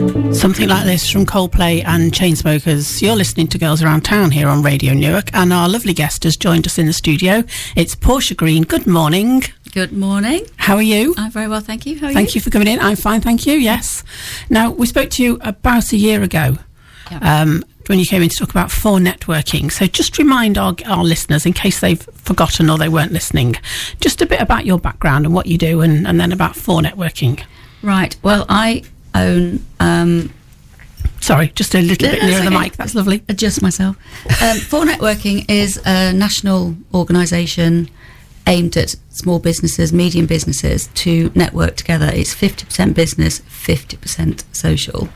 Something like this from Coldplay and Chainsmokers. You're listening to Girls Around Town here on Radio Newark, and our lovely guest has joined us in the studio. It's Portia Green. Good morning. Good morning. How are you? I'm very well, thank you. How are Thank you for coming in. I'm fine, thank you. Yes. Now, we spoke to you about a year ago um, when you came in to talk about 4Networking. So just remind our, our listeners, in case they've forgotten or they weren't listening, just a bit about your background and what you do, and, and then about 4Networking. Right. Well, I own. Um, Sorry, just a little No, bit nearer the mic. That's lovely. adjust myself. Um, 4Networking is a national organisation aimed at small businesses, medium businesses to network together. It's 50% business, 50% social.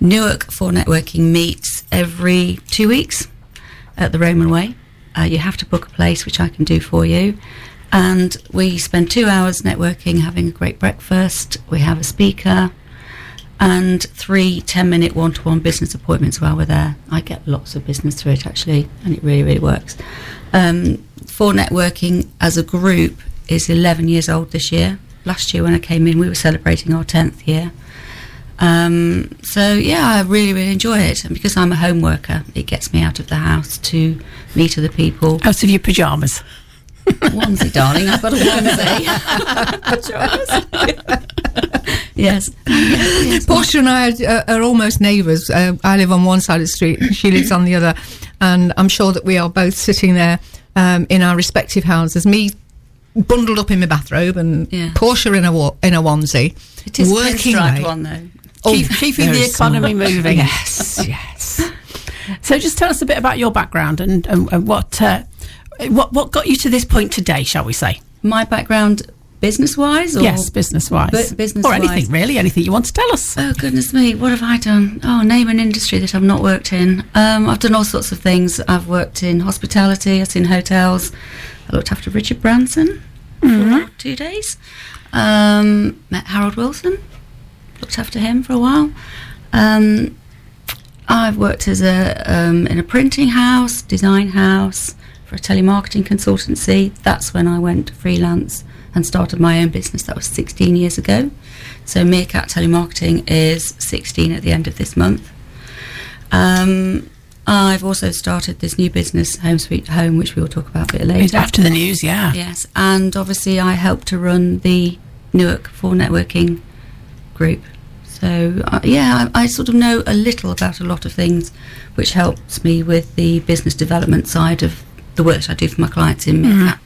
Newark 4Networking meets every two weeks at the Roman Way. Uh, you have to book a place, which I can do for you. And we spend two hours networking, having a great breakfast. We have a speaker and three 10 minute one to one business appointments while we're there. I get lots of business through it actually, and it really, really works. Um, 4Networking as a group is 11 years old this year. Last year, when I came in, we were celebrating our 10th year. Um, so, yeah, I really, really enjoy it. And because I'm a home worker, it gets me out of the house to meet other people. Out of your pyjamas. onesie, darling. I've got a onesie. yes. yes. Portia and I are, uh, are almost neighbours. Uh, I live on one side of the street, she lives on the other, and I'm sure that we are both sitting there um, in our respective houses. Me bundled up in my bathrobe, and Yeah. Portia in a wa- in a onesie, It is working pinstripe away. one, though. Keep, keeping the economy smart. moving. Yes, yes. So just tell us a bit about your background and, and, and what, uh, what what got you to this point today, shall we say? My background, business-wise, or yes, business wise. Bu- business-wise. Or anything, really. Anything you want to tell us. Oh goodness me, what have I done? Oh, name an industry that I've not worked in. Um, I've done all sorts of things. I've worked in hospitality, I've seen hotels. I looked after Richard Branson for two days. Um, met Harold Wilson, looked after him for a while. Um, I've worked as a um, in a printing house, design house, for a telemarketing consultancy. That's when I went freelance and started my own business. That was 16 years ago. So Meerkat Telemarketing is 16 at the end of this month. Um, I've also started this new business, Home Sweet Home, which we will talk about a bit later. After the news, yeah. Yes, and obviously I help to run the Newark 4Networking group. So uh, yeah, I, I sort of know a little about a lot of things, which helps me with the business development side of the work that I do for my clients in Meerkat.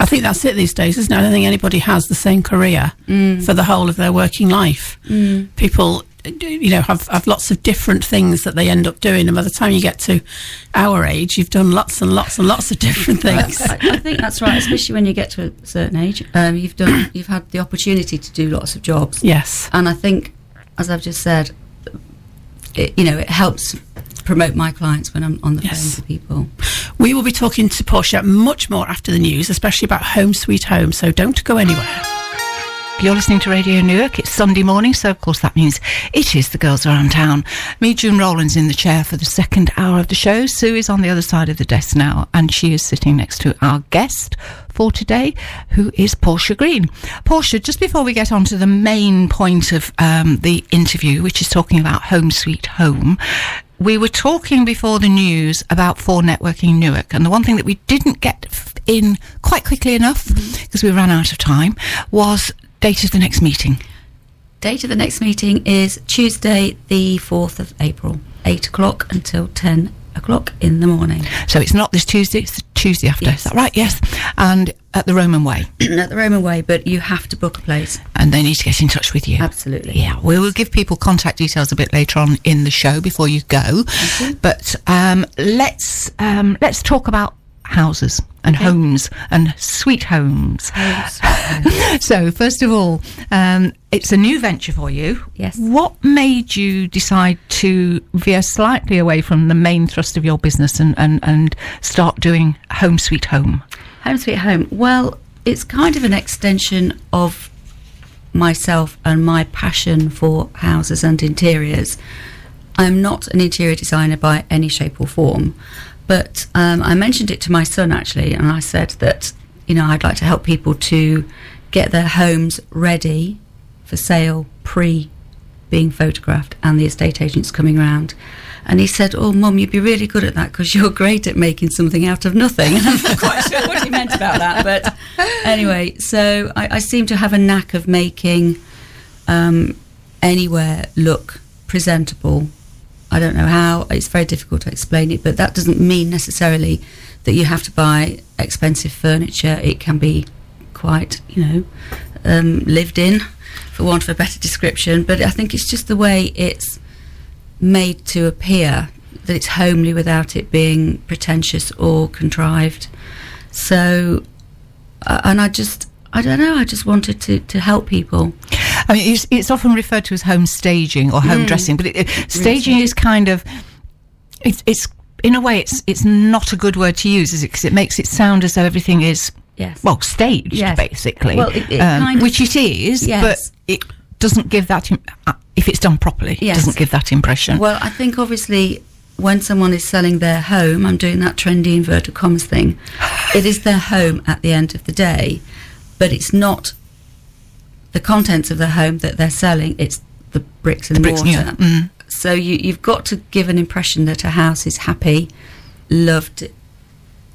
I think that's it these days, isn't it? I don't think anybody has the same career for the whole of their working life. People, uh, you know, have, have lots of different things that they end up doing, and by the time you get to our age, you've done lots and lots and lots of different things. I, I think that's right, especially when you get to a certain age. Um, you've done, you've had the opportunity to do lots of jobs. yes. and I think, as I've just said, it, you know, it helps promote my clients when I'm on the Yes. phone to people. We will be talking to Portia much more after the news, especially about Home Sweet Home, so don't go anywhere. You're listening to Radio Newark. It's Sunday morning, so of course that means it is the girls around town. Me, June Rowlands, in the chair for the second hour of the show. Sue is on the other side of the desk now, and she is sitting next to our guest for today, who is Portia Green. Portia, just before we get on to the main point of um, the interview, which is talking about Home Sweet Home, we were talking before the news about 4Networking Newark, and the one thing that we didn't get in quite quickly enough mm-hmm. because we ran out of time was date of the next meeting. Date of the next meeting is Tuesday, the 4th of April, 8 o'clock until 10 o'clock in the morning So it's not this Tuesday; it's the Tuesday after. Yes. Is that right? Yes, and at the Roman Way, at the Roman Way, but you have to book a place. and they need to get in touch with you. Absolutely. Yeah, we will give people contact details a bit later on in the show before you go. But um, let's um, let's talk about houses and homes and sweet homes. so first of all, um, it's a new venture for you. Yes. What made you decide to veer slightly away from the main thrust of your business and, and, and start doing home sweet home? Home Sweet Home. Well, it's kind of an extension of myself and my passion for houses and interiors. I'm not an interior designer by any shape or form, but um, I mentioned it to my son actually, and I said that you know I'd like to help people to get their homes ready for sale pre being photographed and the estate agents coming round. And he said, "Oh, mum, you'd be really good at that because you're great at making something out of nothing." And I'm not quite sure what he meant about that, but anyway, so I, I seem to have a knack of making um, anywhere look presentable. I don't know how. It's very difficult to explain it, but that doesn't mean necessarily that you have to buy expensive furniture. It can be quite, you know, um, lived in, for want of a better description. But I think it's just the way it's made to appear that it's homely without it being pretentious or contrived. So, uh, and I just, I don't know, I just wanted to, to help people. I mean, it's, it's often referred to as home staging or Mm. home dressing, but it, it- staging is kind of it's, it's in a way it's it's not a good word to use, is it? Because it makes it sound as though everything is Yes. well staged, Yes. basically. Well, it- um, which it is, Yes. but it doesn't give that im- uh, if it's done properly. It doesn't give that impression. Well, I think obviously when someone is selling their home, I'm doing that trendy inverted commas thing. It is their home at the end of the day, but it's not the contents of the home that they're selling. It's the bricks and The bricks mortar. mortar, mm. So you, you've got to give an impression that a house is happy, loved,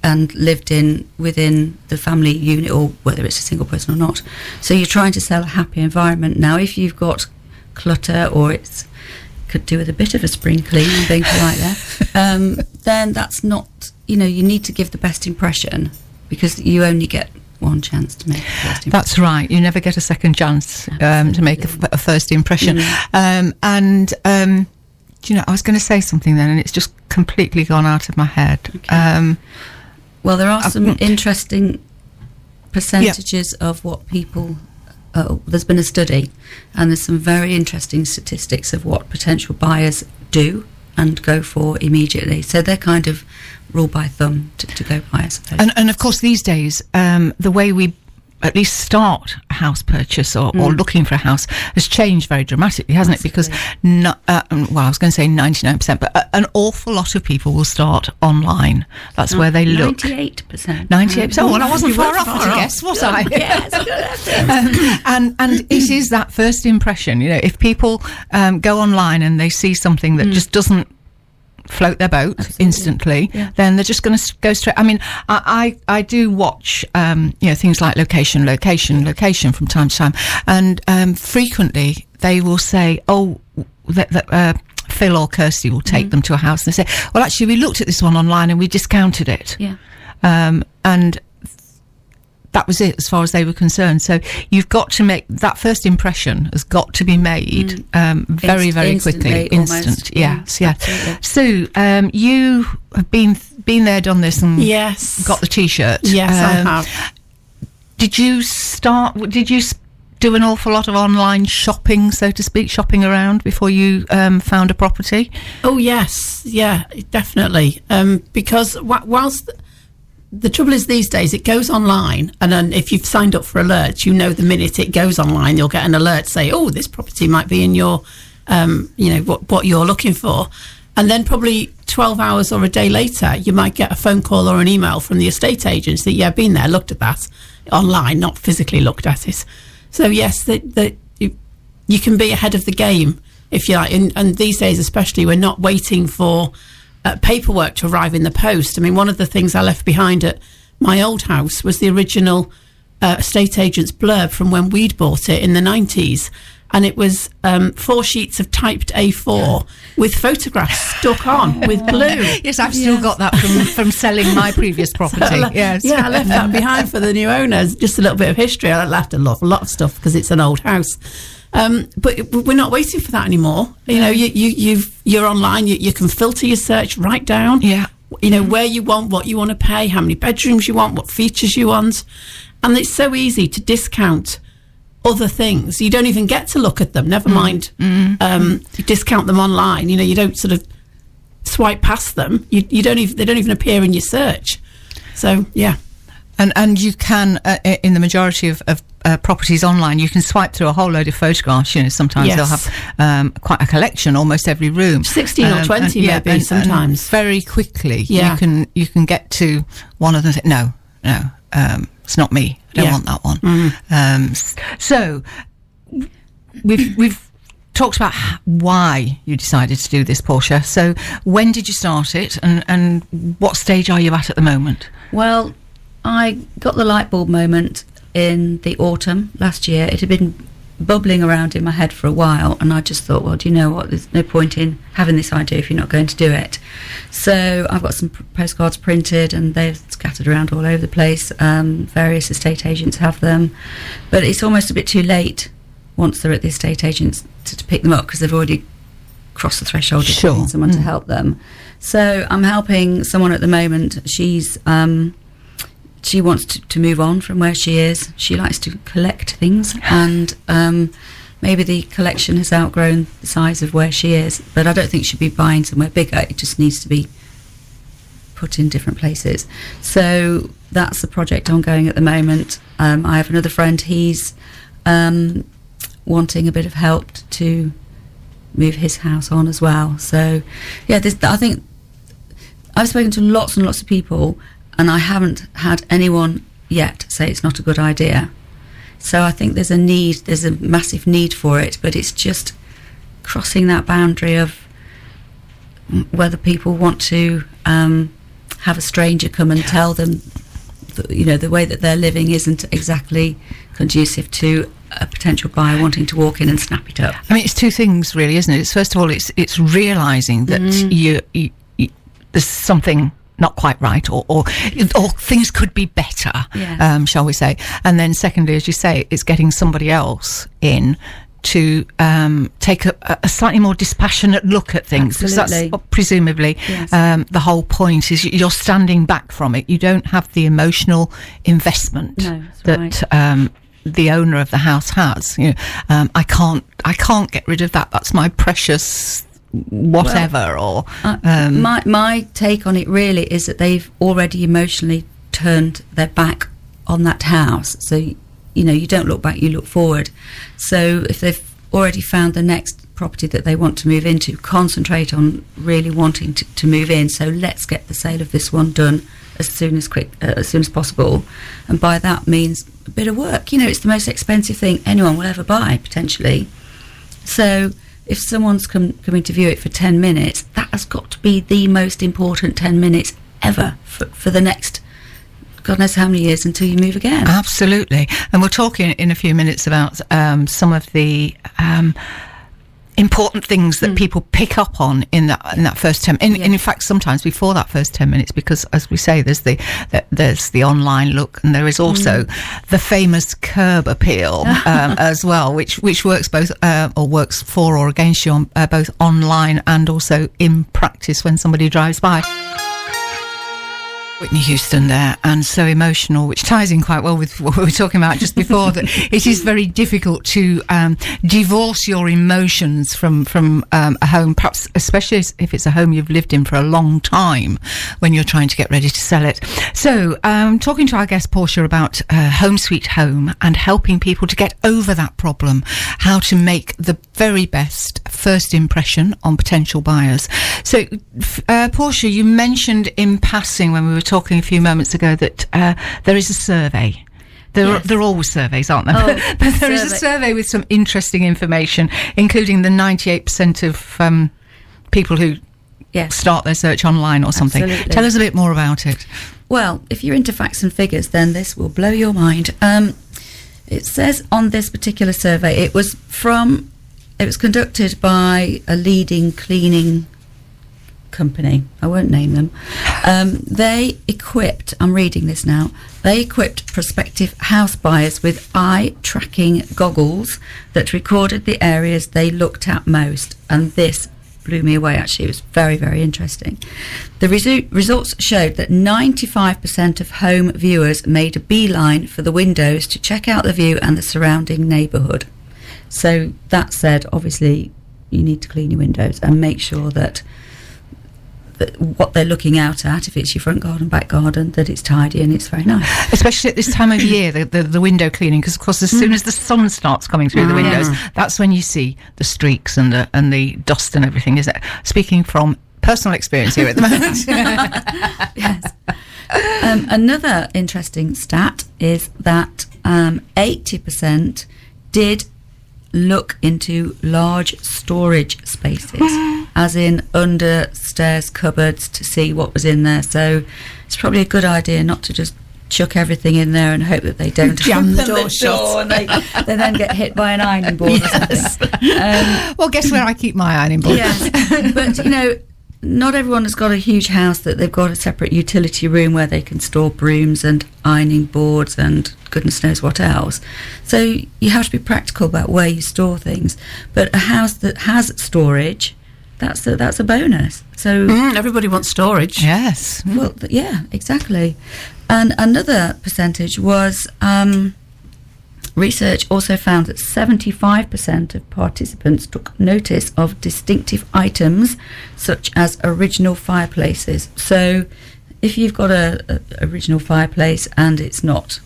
and lived in within the family unit, or whether it's a single person or not. So you're trying to sell a happy environment. Now, if you've got clutter or it's could do with a bit of a spring clean, being polite there, um, then that's not, you know, you need to give the best impression because you only get one chance to make the first impression. That's right. You never get a second chance um, to make a first impression. Um, and um, do you know, I was going to say something then, and it's just completely gone out of my head. Um, Well, there are Uh, some mm. interesting percentages of what people. Uh, there's been a study, and there's some very interesting statistics of what potential buyers do and go for immediately. So they're kind of rule by thumb to, to go by, I suppose. and, and of course, these days, um, the way we at least start a house purchase or, or looking for a house has changed very dramatically, hasn't it? Because, no, uh, well, I was going to say 99%, but a, an awful lot of people will start online. That's where they look. 98%. 98%. Oh, well, I wasn't far off far off. guess, was I? Yes, um, and and it is that first impression. You know, if people um, go online and they see something that just doesn't float their boat instantly, Yeah. then they're just going to go straight. I mean, I I, I do watch um, you know things like location, location, location from time to time, and um, frequently they will say, oh. That, that, uh, Phil or Kirsty will take them to a house and they say, "Well, actually, we looked at this one online and we discounted it." Yeah. um, and that was it as far as they were concerned. So you've got to make that first impression has got to be made um, very, Inst- very quickly, almost. instant. Yeah, Yes, yeah. absolutely. Sue, um, you have been been there, done this, and Yes. got the t-shirt. Yes, Um, I have. Did you start? Did you do an awful lot of online shopping, so to speak, shopping around before you um, found a property? Oh yes, yeah, definitely. Um, because wh- whilst the trouble is these days it goes online, and then if you've signed up for alerts, you know the minute it goes online, you'll get an alert say, "Oh, this property might be in your, um, you know, what what you're looking for," and then probably twelve hours or a day later, you might get a phone call or an email from the estate agents that yeah, been there, looked at that online, not physically looked at it. So yes, that that you, you can be ahead of the game if you like. And, and these days, especially, we're not waiting for uh, paperwork to arrive in the post. I mean, one of the things I left behind at my old house was the original uh, estate agent's blurb from when we'd bought it in the 90s. And it was um, four sheets of typed A4 with photographs stuck on with glue. Yes, I've still got that from, from selling my previous property. Le- yes. Yeah, I left that behind for the new owners. Just a little bit of history. I left a lot, a lot of stuff because it's an old house. Um, but we're not waiting for that anymore. You know, you, you, you've, you're online. You, you can filter your search right down. Yeah. You know where you want, what you want to pay, how many bedrooms you want, what features you want, and it's so easy to discount other things. You don't even get to look at them. Never mind um, you discount them online. You know, you don't sort of swipe past them. You, you don't even they don't even appear in your search. So yeah. And and you can, uh, in the majority of, of uh, properties online, you can swipe through a whole load of photographs. You know, sometimes they'll have um, quite a collection, almost every room, 16 or 20 maybe sometimes. very quickly, Yeah. you can you can get to one of them. say, No, no, um, it's not me. I don't Yeah. want that one. Um, so we've we've talked about why you decided to do this, Portia. So when did you start it, and and what stage are you at at the moment? Well, I got the light bulb moment in the autumn last year. It had been bubbling around in my head for a while, and I just thought, well, do you know what? There's no point in having this idea if you're not going to do it. So I've got some postcards printed, and they're scattered around all over the place. Um, various estate agents have them, but it's almost a bit too late once they're at the estate agents to, to pick them up because they've already crossed the threshold of Sure. someone to help them. So I'm helping someone at the moment. She's um, she wants to, to move on from where she is. She likes to collect things, and um, maybe the collection has outgrown the size of where she is. But I don't think she'd be buying somewhere bigger. It just needs to be put in different places. So that's the project ongoing at the moment. Um, I have another friend. He's um, wanting a bit of help to move his house on as well. So yeah, this, I think I've spoken to lots and lots of people, and I haven't had anyone yet say it's not a good idea. So I think there's a need, there's a massive need for it, but it's just crossing that boundary of whether people want to um, have a stranger come and tell them, that, you know, the way that they're living isn't exactly conducive to a potential buyer wanting to walk in and snap it up. I mean, it's two things, really, isn't it? It's first of all, it's it's realizing that you, you, you there's something not quite right, or or, or things could be better, Yeah. um, shall we say? And then, secondly, as you say, it's getting somebody else in to um, take a, a slightly more dispassionate look at things. because that's presumably Yes. um, the whole point is you're standing back from it. You don't have the emotional investment No, that right. um, the owner of the house has. You know, um, I can't, I can't get rid of that. That's my precious whatever. or Uh, um, my my take on it really is that they've already emotionally turned their back on that house. So you know you don't look back, you look forward. So if they've already found the next property that they want to move into, concentrate on really wanting to, to move in. So let's get the sale of this one done as soon as quick uh, as soon as possible, and by that means a bit of work. You know, it's the most expensive thing anyone will ever buy potentially. So if someone's coming to view it for 10 minutes, that has got to be the most important 10 minutes ever for, for the next God knows how many years until you move again. Absolutely. And we'll talk in, in a few minutes about um, some of the um, important things that people pick up on in that in that first 10 in, Yeah. in fact sometimes before that first 10 minutes because as we say there's the, the there's the online look and there is also the famous curb appeal um, as well which which works both uh, or works for or against you on, uh, both online and also in practice when somebody drives by Whitney Houston there, and so emotional, which ties in quite well with what we were talking about just before. that it is very difficult to um, divorce your emotions from from um, a home, perhaps especially if it's a home you've lived in for a long time, when you're trying to get ready to sell it. So, um, talking to our guest Portia about uh, Home Sweet Home and helping people to get over that problem, how to make the very best first impression on potential buyers. So, uh, Portia, you mentioned in passing when we were talking a few moments ago that uh, there is a survey. There, are, there are always surveys, aren't there? Oh, but there is a survey. survey with some interesting information, including the 98% of um, people who Yes. start their search online or something. Absolutely. Tell us a bit more about it. Well, if you're into facts and figures, then this will blow your mind. Um, it says on this particular survey, it was from, it was conducted by a leading cleaning company. I won't name them. Um, they equipped, I'm reading this now, they equipped prospective house buyers with eye tracking goggles that recorded the areas they looked at most. And this blew me away actually. It was very, very interesting. The resu- results showed that 95% of home viewers made a beeline for the windows to check out the view and the surrounding neighbourhood. So that said, obviously, you need to clean your windows and make sure that that what they're looking out at, if it's your front garden, back garden, that it's tidy and it's very nice. Especially at this time of year, the, the, the window cleaning, because of course, as soon as the sun starts coming through the windows, that's when you see the streaks and the and the dust and everything. Is it? Speaking from personal experience here at the moment. yes. Um, another interesting stat is that um, 80% did look into large storage spaces, as in under stairs cupboards to see what was in there. So it's probably a good idea not to just chuck everything in there and hope that they don't Jam the door shut. and they, they then get hit by an ironing board or something. Um, well, guess where I keep my ironing board? Yes, but you know, not everyone has got a huge house that they've got a separate utility room where they can store brooms and ironing boards and goodness knows what else. So you have to be practical about where you store things. But a house that has storage, that's a, that's a bonus. So Mm, everybody wants storage. Yes. well, th- yeah, exactly. And another percentage was um, research also found that 75% of participants took notice of distinctive items such as original fireplaces. So if you've got a, a original fireplace and it's not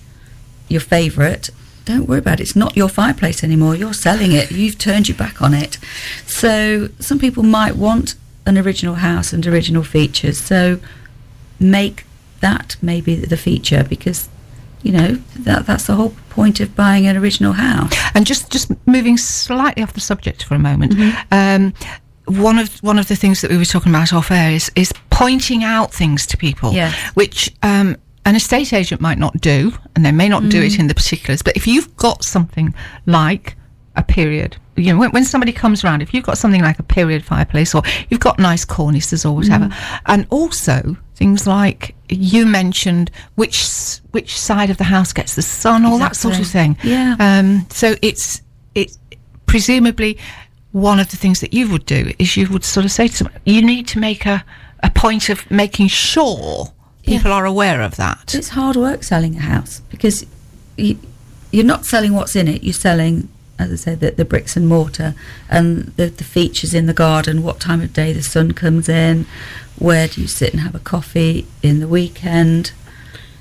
your favourite, don't worry about it. It's not your fireplace anymore. You're selling it. You've turned your back on it. So some people might want an original house and original features. So make that maybe the feature because you know that that's the whole point of buying an original house. And just just moving slightly off the subject for a moment. Um, one of one of the things that we were talking about off air is is pointing out things to people, Yes. which um, an estate agent might not do, and they may not do it in the particulars. But if you've got something like a period, you know, when, when somebody comes around, if you've got something like a period fireplace, or you've got nice cornices or whatever, and also things like you mentioned which which side of the house gets the sun, all that sort of thing. Yeah. Um, so it's it's presumably one of the things that you would do is you would sort of say to someone, you need to make a, a point of making sure people are aware of that. It's hard work selling a house because you, you're not selling what's in it. You're selling, as I said, the, the bricks and mortar and the, the features in the garden. What time of day the sun comes in? Where do you sit and have a coffee in the weekend?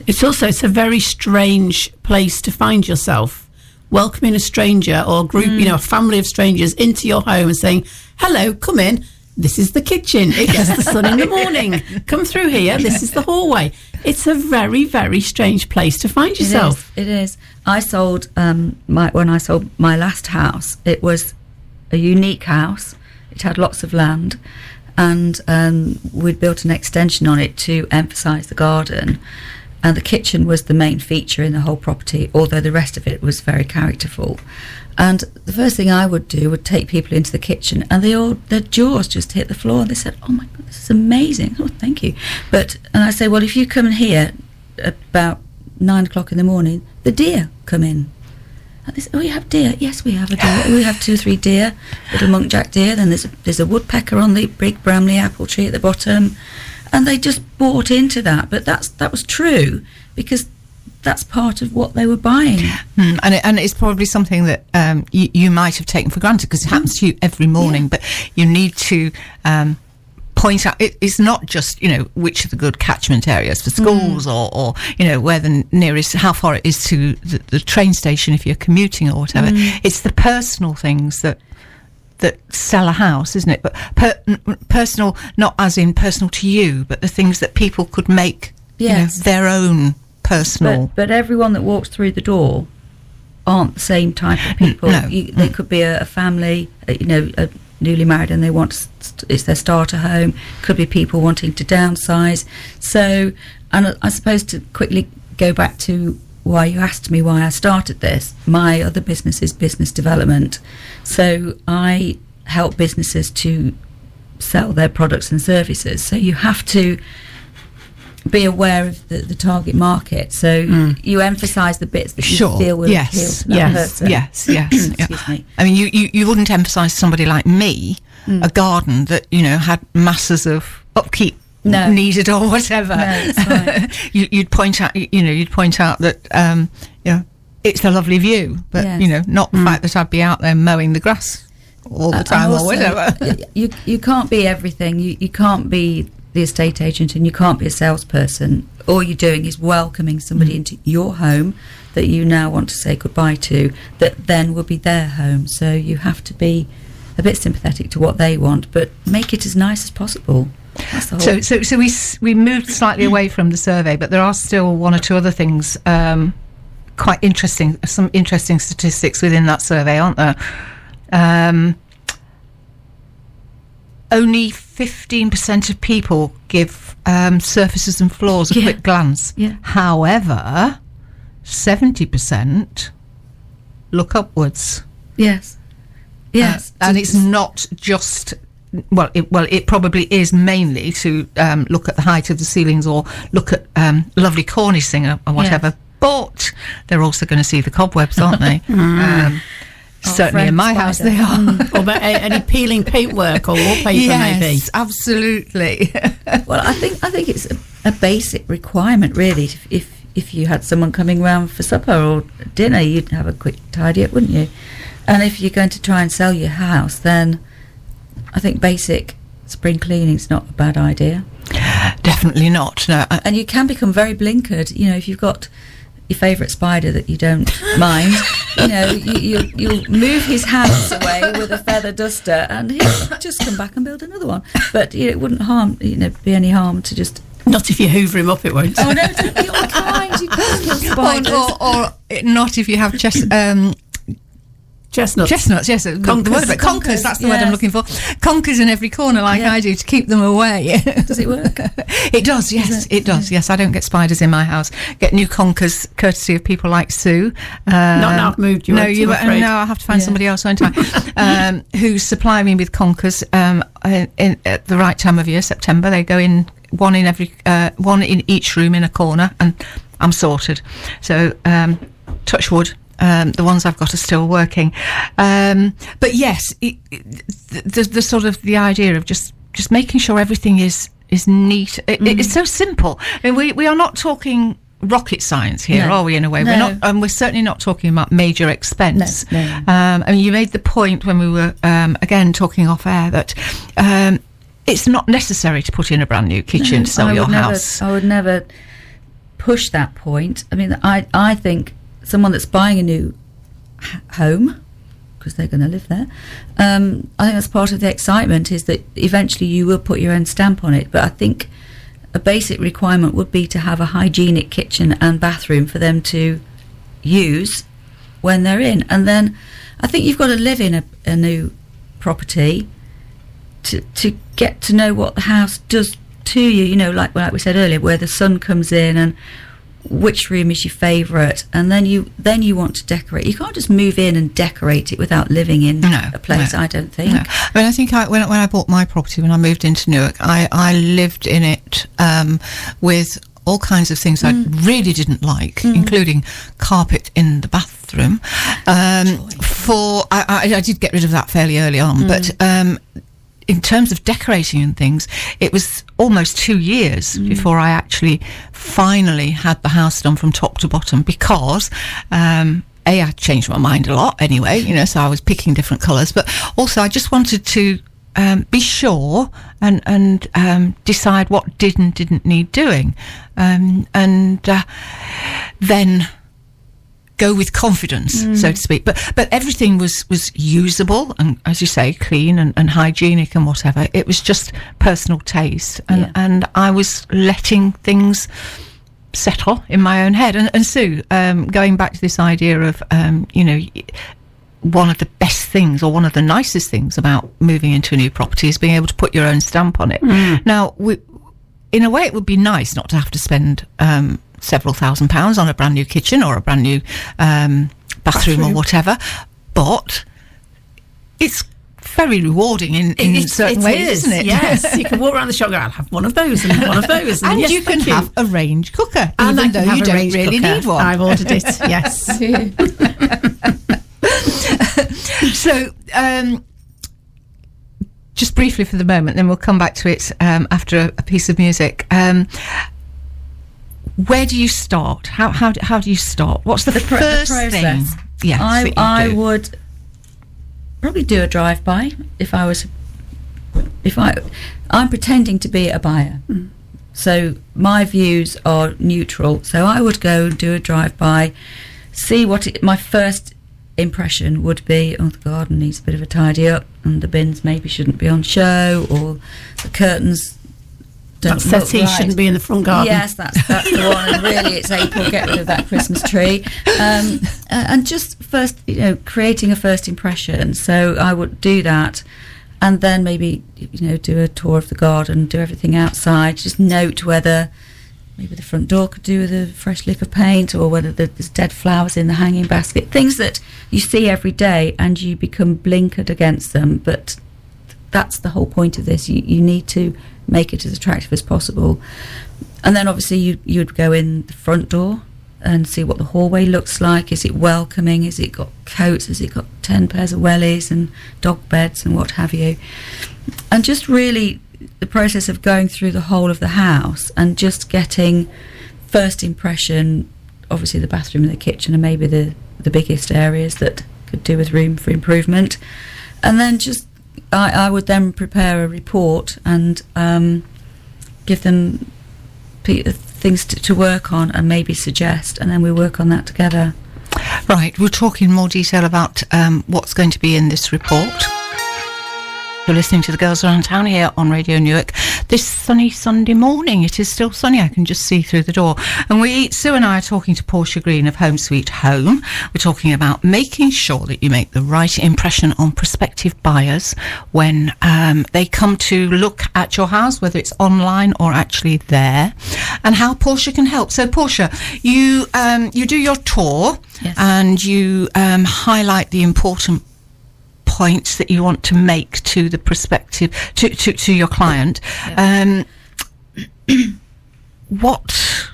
It's also it's a very strange place to find yourself. Welcoming a stranger or a group, you mm. know, a family of strangers into your home and saying, "Hello, come in. This is the kitchen. It gets the sun in the morning. Come through here. This is the hallway." It's a very, very strange place to find yourself. It is. It is. I sold um, my when I sold my last house. It was a unique house. It had lots of land, and um, we'd built an extension on it to emphasise the garden. And the kitchen was the main feature in the whole property, although the rest of it was very characterful. And the first thing I would do would take people into the kitchen, and they all their jaws just hit the floor. They said, "Oh my god, this is amazing!" Oh, thank you. But and I say, "Well, if you come in here about nine o'clock in the morning, the deer come in." And they say, "Oh, you have deer? Yes, we have a deer. we have two three deer, little muntjac deer. Then there's a, there's a woodpecker on the big Bramley apple tree at the bottom." And they just bought into that, but that's that was true because that's part of what they were buying. Mm, and, it, and it's probably something that um, you, you might have taken for granted because it happens to you every morning, but you need to. Um, point out it, it's not just you know which are the good catchment areas for schools or, or you know where the nearest how far it is to the, the train station if you're commuting or whatever it's the personal things that that sell a house, isn't it? But per, personal, not as in personal to you, but the things that people could make, Yes. you know, their own personal. But, but everyone that walks through the door aren't the same type of people. No. You, they could be a, a family, uh, you know, uh newly married and they want st- it's their starter home. Could be people wanting to downsize. So, and I- I suppose to quickly go back to why you asked me why I started this. My other business is business development. So I help businesses to sell their products and services. So you have to be aware of the, the target market. So you emphasise the bits that you Sure. feel will yes. appeal to that yes. person. Yes. Yes. yeah. Excuse me. I mean, you, you, you wouldn't emphasise somebody like me, a garden that you know had masses of upkeep No. needed or whatever. No, right. you, you'd point out, you know, you'd point out that um, you know it's a lovely view, but Yes. you know, not the fact that I'd be out there mowing the grass all the Uh, time and or whatever. You you can't be everything. You you can't be the estate agent and you can't be a salesperson. All you're doing is welcoming somebody into your home that you now want to say goodbye to, that then will be their home. So you have to be a bit sympathetic to what they want, but make it as nice as possible. That's the whole. So, so, so we we moved slightly away from the survey, but there are still one or two other things um, quite interesting. Some interesting statistics within that survey, aren't there? Um, only fifteen percent of people give um, surfaces and floors a Yeah. quick glance. Yeah. However, seventy percent look upwards. yes, yes, Uh, and it's not just well it, well it probably is mainly to um, look at the height of the ceilings or look at um, lovely cornicing or, or whatever Yes. but they're also going to see the cobwebs aren't they um, certainly in friend my house they are mm. or about any peeling paintwork or wallpaper, maybe. yes absolutely Well, I think I think it's a, a basic requirement, really. If, if if you had someone coming round for supper or dinner, you'd have a quick tidy up, wouldn't you? And if you're going to try and sell your house, then I think basic spring cleaning's not a bad idea. definitely not no I- And you can become very blinkered. You know, if you've got your favourite spider that you don't mind, you know, you, you, you'll move his hands away with a feather duster, and he'll just come back and build another one. But you know, it wouldn't harm, you know, be any harm to just Not if you hoover him up, it won't. Oh no, don't be unkind. You can't kill or, spiders. or, or it- not if you have chest, um, Chestnuts. chestnuts, yes, the- the Conkers. conkers, that's the word I'm looking for. Conkers in every corner, like Yeah. I do, to keep them away. Does it work? It does, yes, it? does. Yes, I don't get spiders in my house. Get new conkers, courtesy of people like Sue. Um, now I've moved you, No, you. uh. No, I have to find Yeah. somebody else, won't I? um, who supply me with conkers um, in, in, at the right time of year, September. They go in one in every, uh, one in each room in a corner, and I'm sorted. So, um, touch wood. Um, the ones I've got are still working, um, but yes, it, it, the, the sort of the idea of just just making sure everything is is neat. It, It's so simple. I mean, we we are not talking rocket science here, No. are we? In a way, we're not, and we're certainly not talking about major expense. No, no. Um, I mean, you made the point when we were um, again talking off air that. Um, it's not necessary to put in a brand new kitchen to sell I your house. Never, I would never push that point. I mean, I I think someone that's buying a new home because they're going to live there. Um, I think that's part of the excitement is that eventually you will put your own stamp on it. But I think a basic requirement would be to have a hygienic kitchen and bathroom for them to use when they're in. And then I think you've got to live in a, a new property to to get to know what the house does to you. You know, like like we said earlier, where the sun comes in and which room is your favourite, and then you then you want to decorate. You can't just move in and decorate it without living in No, a place. no, I don't think. No. I mean, I think I, when, when I bought my property, when I moved into Newark, I, I lived in it um, with all kinds of things I really didn't like, including carpet in the bathroom. Um, for I, I, I did get rid of that fairly early on, but. Um, in terms of decorating and things, it was almost two years before I actually finally had the house done from top to bottom because um, a I changed my mind a lot anyway, you know, so I was picking different colours, but also I just wanted to um, be sure and and um, decide what did and didn't need doing, um, and uh, then go with confidence, so to speak. But but everything was was usable and, as you say, clean and, and hygienic and whatever. It was just personal taste, and Yeah. and I was letting things settle in my own head. And, and Sue, um, going back to this idea of um, you know. One of the best things, or one of the nicest things about moving into a new property is being able to put your own stamp on it. Now, we, in a way, it would be nice not to have to spend um, several thousand pounds on a brand new kitchen or a brand new um, bathroom, or whatever, but it's very rewarding in, in It- certain it ways, is, isn't it? Yes, you can walk around the shop. and go, I'll have one of those and one of those, and yes, you can thank have a range cooker, And even though you don't really cooker. need one. I've ordered it. Yes. so, um, just briefly for the moment, then we'll come back to it um, after a, a piece of music. Um, where do you start? How how do, how do you start? What's the, The, the first process. thing? Yes, I I do? would probably do a drive by if I was if I, I'm pretending to be a buyer. Hmm. So my views are neutral. So I would go and do a drive by, see what it, my first impression would be. Oh, the garden needs a bit of a tidy up, and the bins maybe shouldn't be on show, or the curtains. That settee right. shouldn't be in the front garden. Yes, that's that's the one. And really, it's April. Get rid of that Christmas tree, um, uh, and just first, you know, creating a first impression. So I would do that, and then maybe you know do a tour of the garden, do everything outside. Just note whether maybe the front door could do with a fresh lick of paint, or whether there's dead flowers in the hanging basket. Things that you see every day, and you become blinkered against them, but that's the whole point of this. You, you need to make it as attractive as possible. And then obviously you you'd go in the front door and see what the hallway looks like. Is it welcoming? Is it got coats? Has it got ten pairs of wellies and dog beds and what have you? And just really the process of going through the whole of the house and just getting first impression. Obviously, the bathroom and the kitchen are maybe the the biggest areas that could do with room for improvement. And then just I, I would then prepare a report and um, give them pe- things to, to work on and maybe suggest, and then we work on that together. Right, we'll talk in more detail about um, what's going to be in this report. You're listening to the Girls Around Town here on Radio Newark. This sunny Sunday morning, it is still sunny. I can just see through the door. And we, Sue and I, are talking to Portia Green of Home Sweet Home. We're talking about making sure that you make the right impression on prospective buyers when um, they come to look at your house, whether it's online or actually there, and how Portia can help. So, Portia, you um, you do your tour Yes. and you um, highlight the important points that you want to make to the prospective to to, to your client. Um, what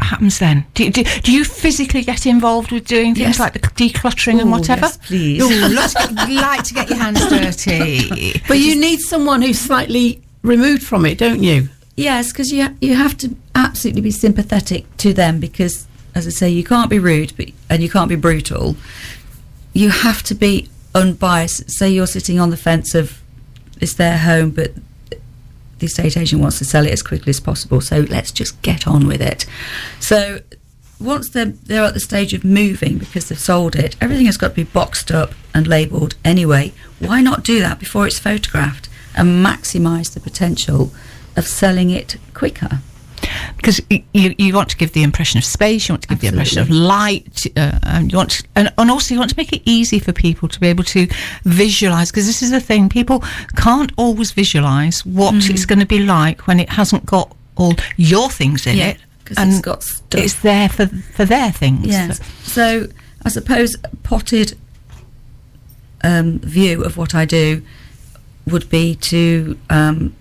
happens then? Do, do, do you physically get involved with doing things Yes. like the decluttering and whatever? yes, please. Ooh, lots- like to get your hands dirty. But you need someone who's slightly removed from it, don't you? Yes, because you ha- you have to absolutely be sympathetic to them because, as I say, you can't be rude, but and you can't be brutal. You have to be unbiased. Say you're sitting on the fence of it's their home, but the estate agent wants to sell it as quickly as possible. So let's just get on with it. So once they're they're at the stage of moving because they've sold it, everything has got to be boxed up and labelled anyway. Why not do that before it's photographed and maximise the potential of selling it quicker? Because you, you want to give the impression of space, you want to give the impression of light, uh, and you want, to, and, and also you want to make it easy for people to be able to visualize. Because this is the thing, people can't always visualize what Mm-hmm. it's going to be like when it hasn't got all your things in Yeah, it, and it's got stuff. it's there for for their things. Yes. So I suppose a potted um, view of what I do would be to um,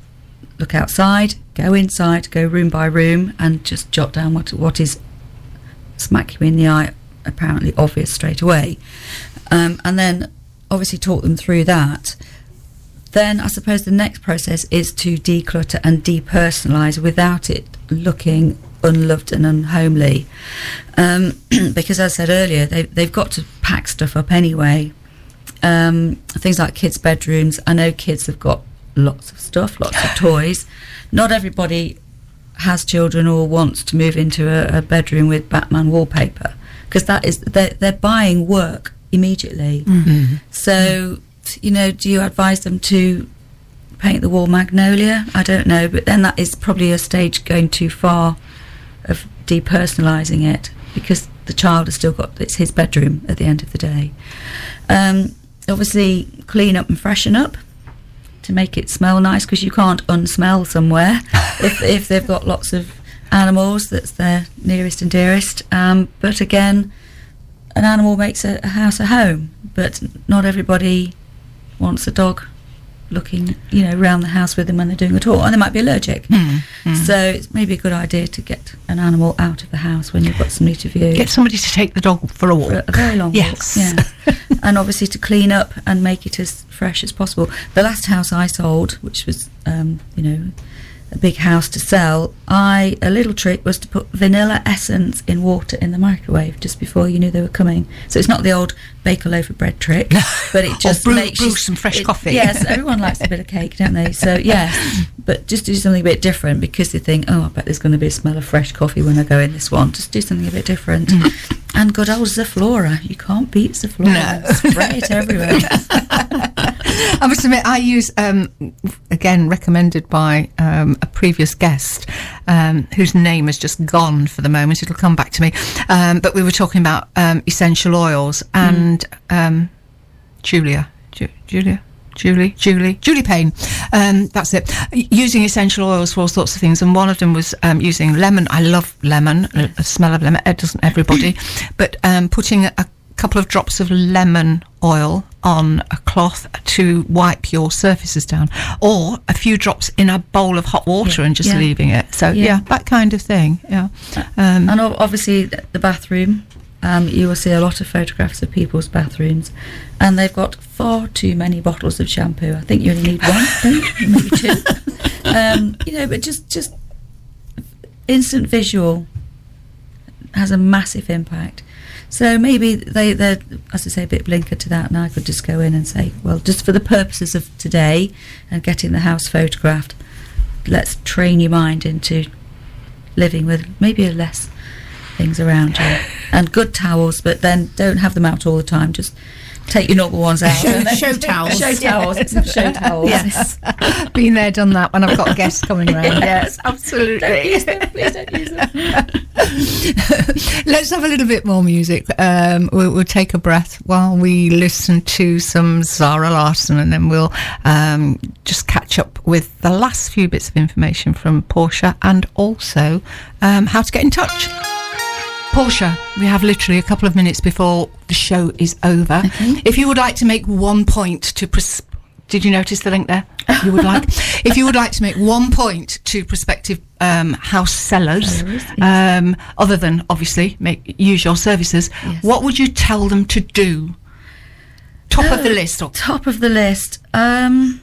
look outside, go inside, go room by room, and just jot down what what is smack you in the eye, apparently obvious straight away, um, and then obviously talk them through that. Then I suppose the next process is to declutter and depersonalise without it looking unloved and unhomely. Um, because as I said earlier, they, they've got to pack stuff up anyway. Um, things like kids' bedrooms. I know kids have got lots of stuff, lots of toys. Not everybody has children or wants to move into a, a bedroom with Batman wallpaper because that is they're, they're buying work immediately. So, you know, do you advise them to paint the wall magnolia? I don't know, but then that is probably a stage going too far of depersonalising it because the child has still got it's his bedroom at the end of the day. Um, obviously, clean up and freshen up to make it smell nice because you can't unsmell somewhere if, if they've got lots of animals that's their nearest and dearest. Um, but again, an animal makes a, a house a home, but not everybody wants a dog looking, you know, around the house with them when they're doing a tour, and they might be allergic. So it's maybe a good idea to get an animal out of the house when you've got somebody to view Get somebody to take the dog for a walk. for a very long Yes. walk. Yeah. and obviously to clean up and make it as fresh as possible. The last house I sold, which was, um, you know, a big house to sell, I a little trick was to put vanilla essence in water in the microwave just before you knew they were coming. So it's not the old bake a loaf of bread trick, but it just brew- makes brew you- some fresh it- coffee. Yes, everyone likes a bit of cake, don't they? So yeah, but just do something a bit different because they think, oh, I bet there's going to be a smell of fresh coffee when I go in this one. Just do something a bit different. Mm. And good old Zoflora, you can't beat Zoflora. No. Spray it everywhere. I must admit, I use, um, again, recommended by um, a previous guest um, whose name has just gone for the moment. It'll come back to me. Um, but we were talking about um, essential oils and um, Julia. Ju- Julia? Julie, Julie, Julie Payne. Um, that's it. Using essential oils for all sorts of things, and one of them was um, using lemon. I love lemon, a smell of lemon. It doesn't everybody, but um, putting a couple of drops of lemon oil on a cloth to wipe your surfaces down, or a few drops in a bowl of hot water Yeah. and just Yeah. leaving it. So yeah. Yeah. that kind of thing. Yeah. Um, and obviously, the bathroom. Um, you will see a lot of photographs of people's bathrooms, and they've got far too many bottles of shampoo. I think you only need one, maybe two. Um, you know, but just just instant visual has a massive impact. So maybe they they're as I say a bit blinker to that, and I could just go in and say, well, just for the purposes of today and getting the house photographed, let's train your mind into living with maybe less things around you and good towels, but then don't have them out all the time. Just take your normal ones out. Show- show towels. Show towels. Some show towels. yes. Been there, done that when I've got a guest coming round. Yes, Don't absolutely. use them. Please don't use them. Let's have a little bit more music. Um, we'll, we'll take a breath while we listen to some Zara Larsson, and then we'll um, just catch up with the last few bits of information from Portia and also um, how to get in touch. Portia, we have literally a couple of minutes before the show is over. If you would like to make one point to. Pres- did you notice the link there? You would like, if you would like to make one point to prospective um, house sellers, Sellers, um, other than obviously make use your services, Yes. what would you tell them to do? Top of the Oh, list. Or, Top of the list. Um,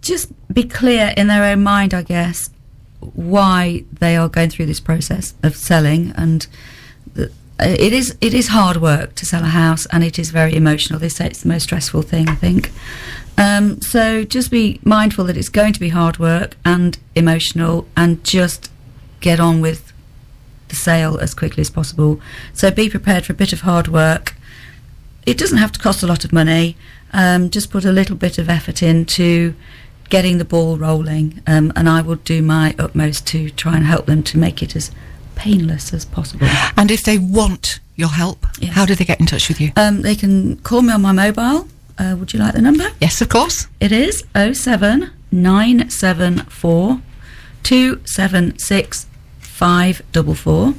just be clear in their own mind, I guess, why they are going through this process of selling, and the, it is it is hard work to sell a house, and it is very emotional. They say it's the most stressful thing, I think. Um, so just be mindful that it's going to be hard work and emotional, and just get on with the sale as quickly as possible. So be prepared for a bit of hard work it doesn't have to cost a lot of money. Um, just put a little bit of effort into getting the ball rolling, um, and I will do my utmost to try and help them to make it as painless as possible. and if they want your help, Yes. how do they get in touch with you? Um, they can call me on my mobile. Uh, would you like the number? Yes, of course. It is 07974 276 544.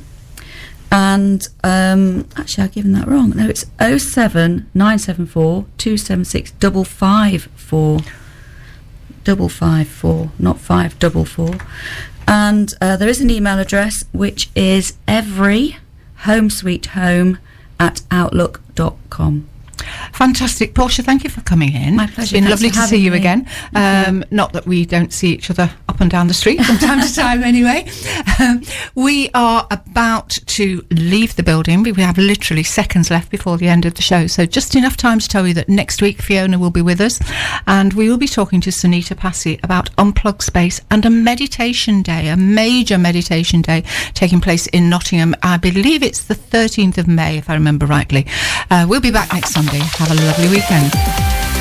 And um, actually, I've given that wrong. No, it's 07974 276 554. Double five four, not five double four. And uh, there is an email address which is every home sweet home at outlook.com. Fantastic, Portia. Thank you for coming in. My pleasure. It's been Thanks lovely to see you me. again. Um, not that we don't see each other up and down the street from time to time, anyway. Um, we are about to leave the building. We have literally seconds left before the end of the show, so just enough time to tell you that next week Fiona will be with us, and we will be talking to Sunita Passy about unplugged space and a meditation day, a major meditation day taking place in Nottingham. I believe it's the 13th of May, if I remember rightly. Uh, we'll be back next Sunday. Have a lovely weekend.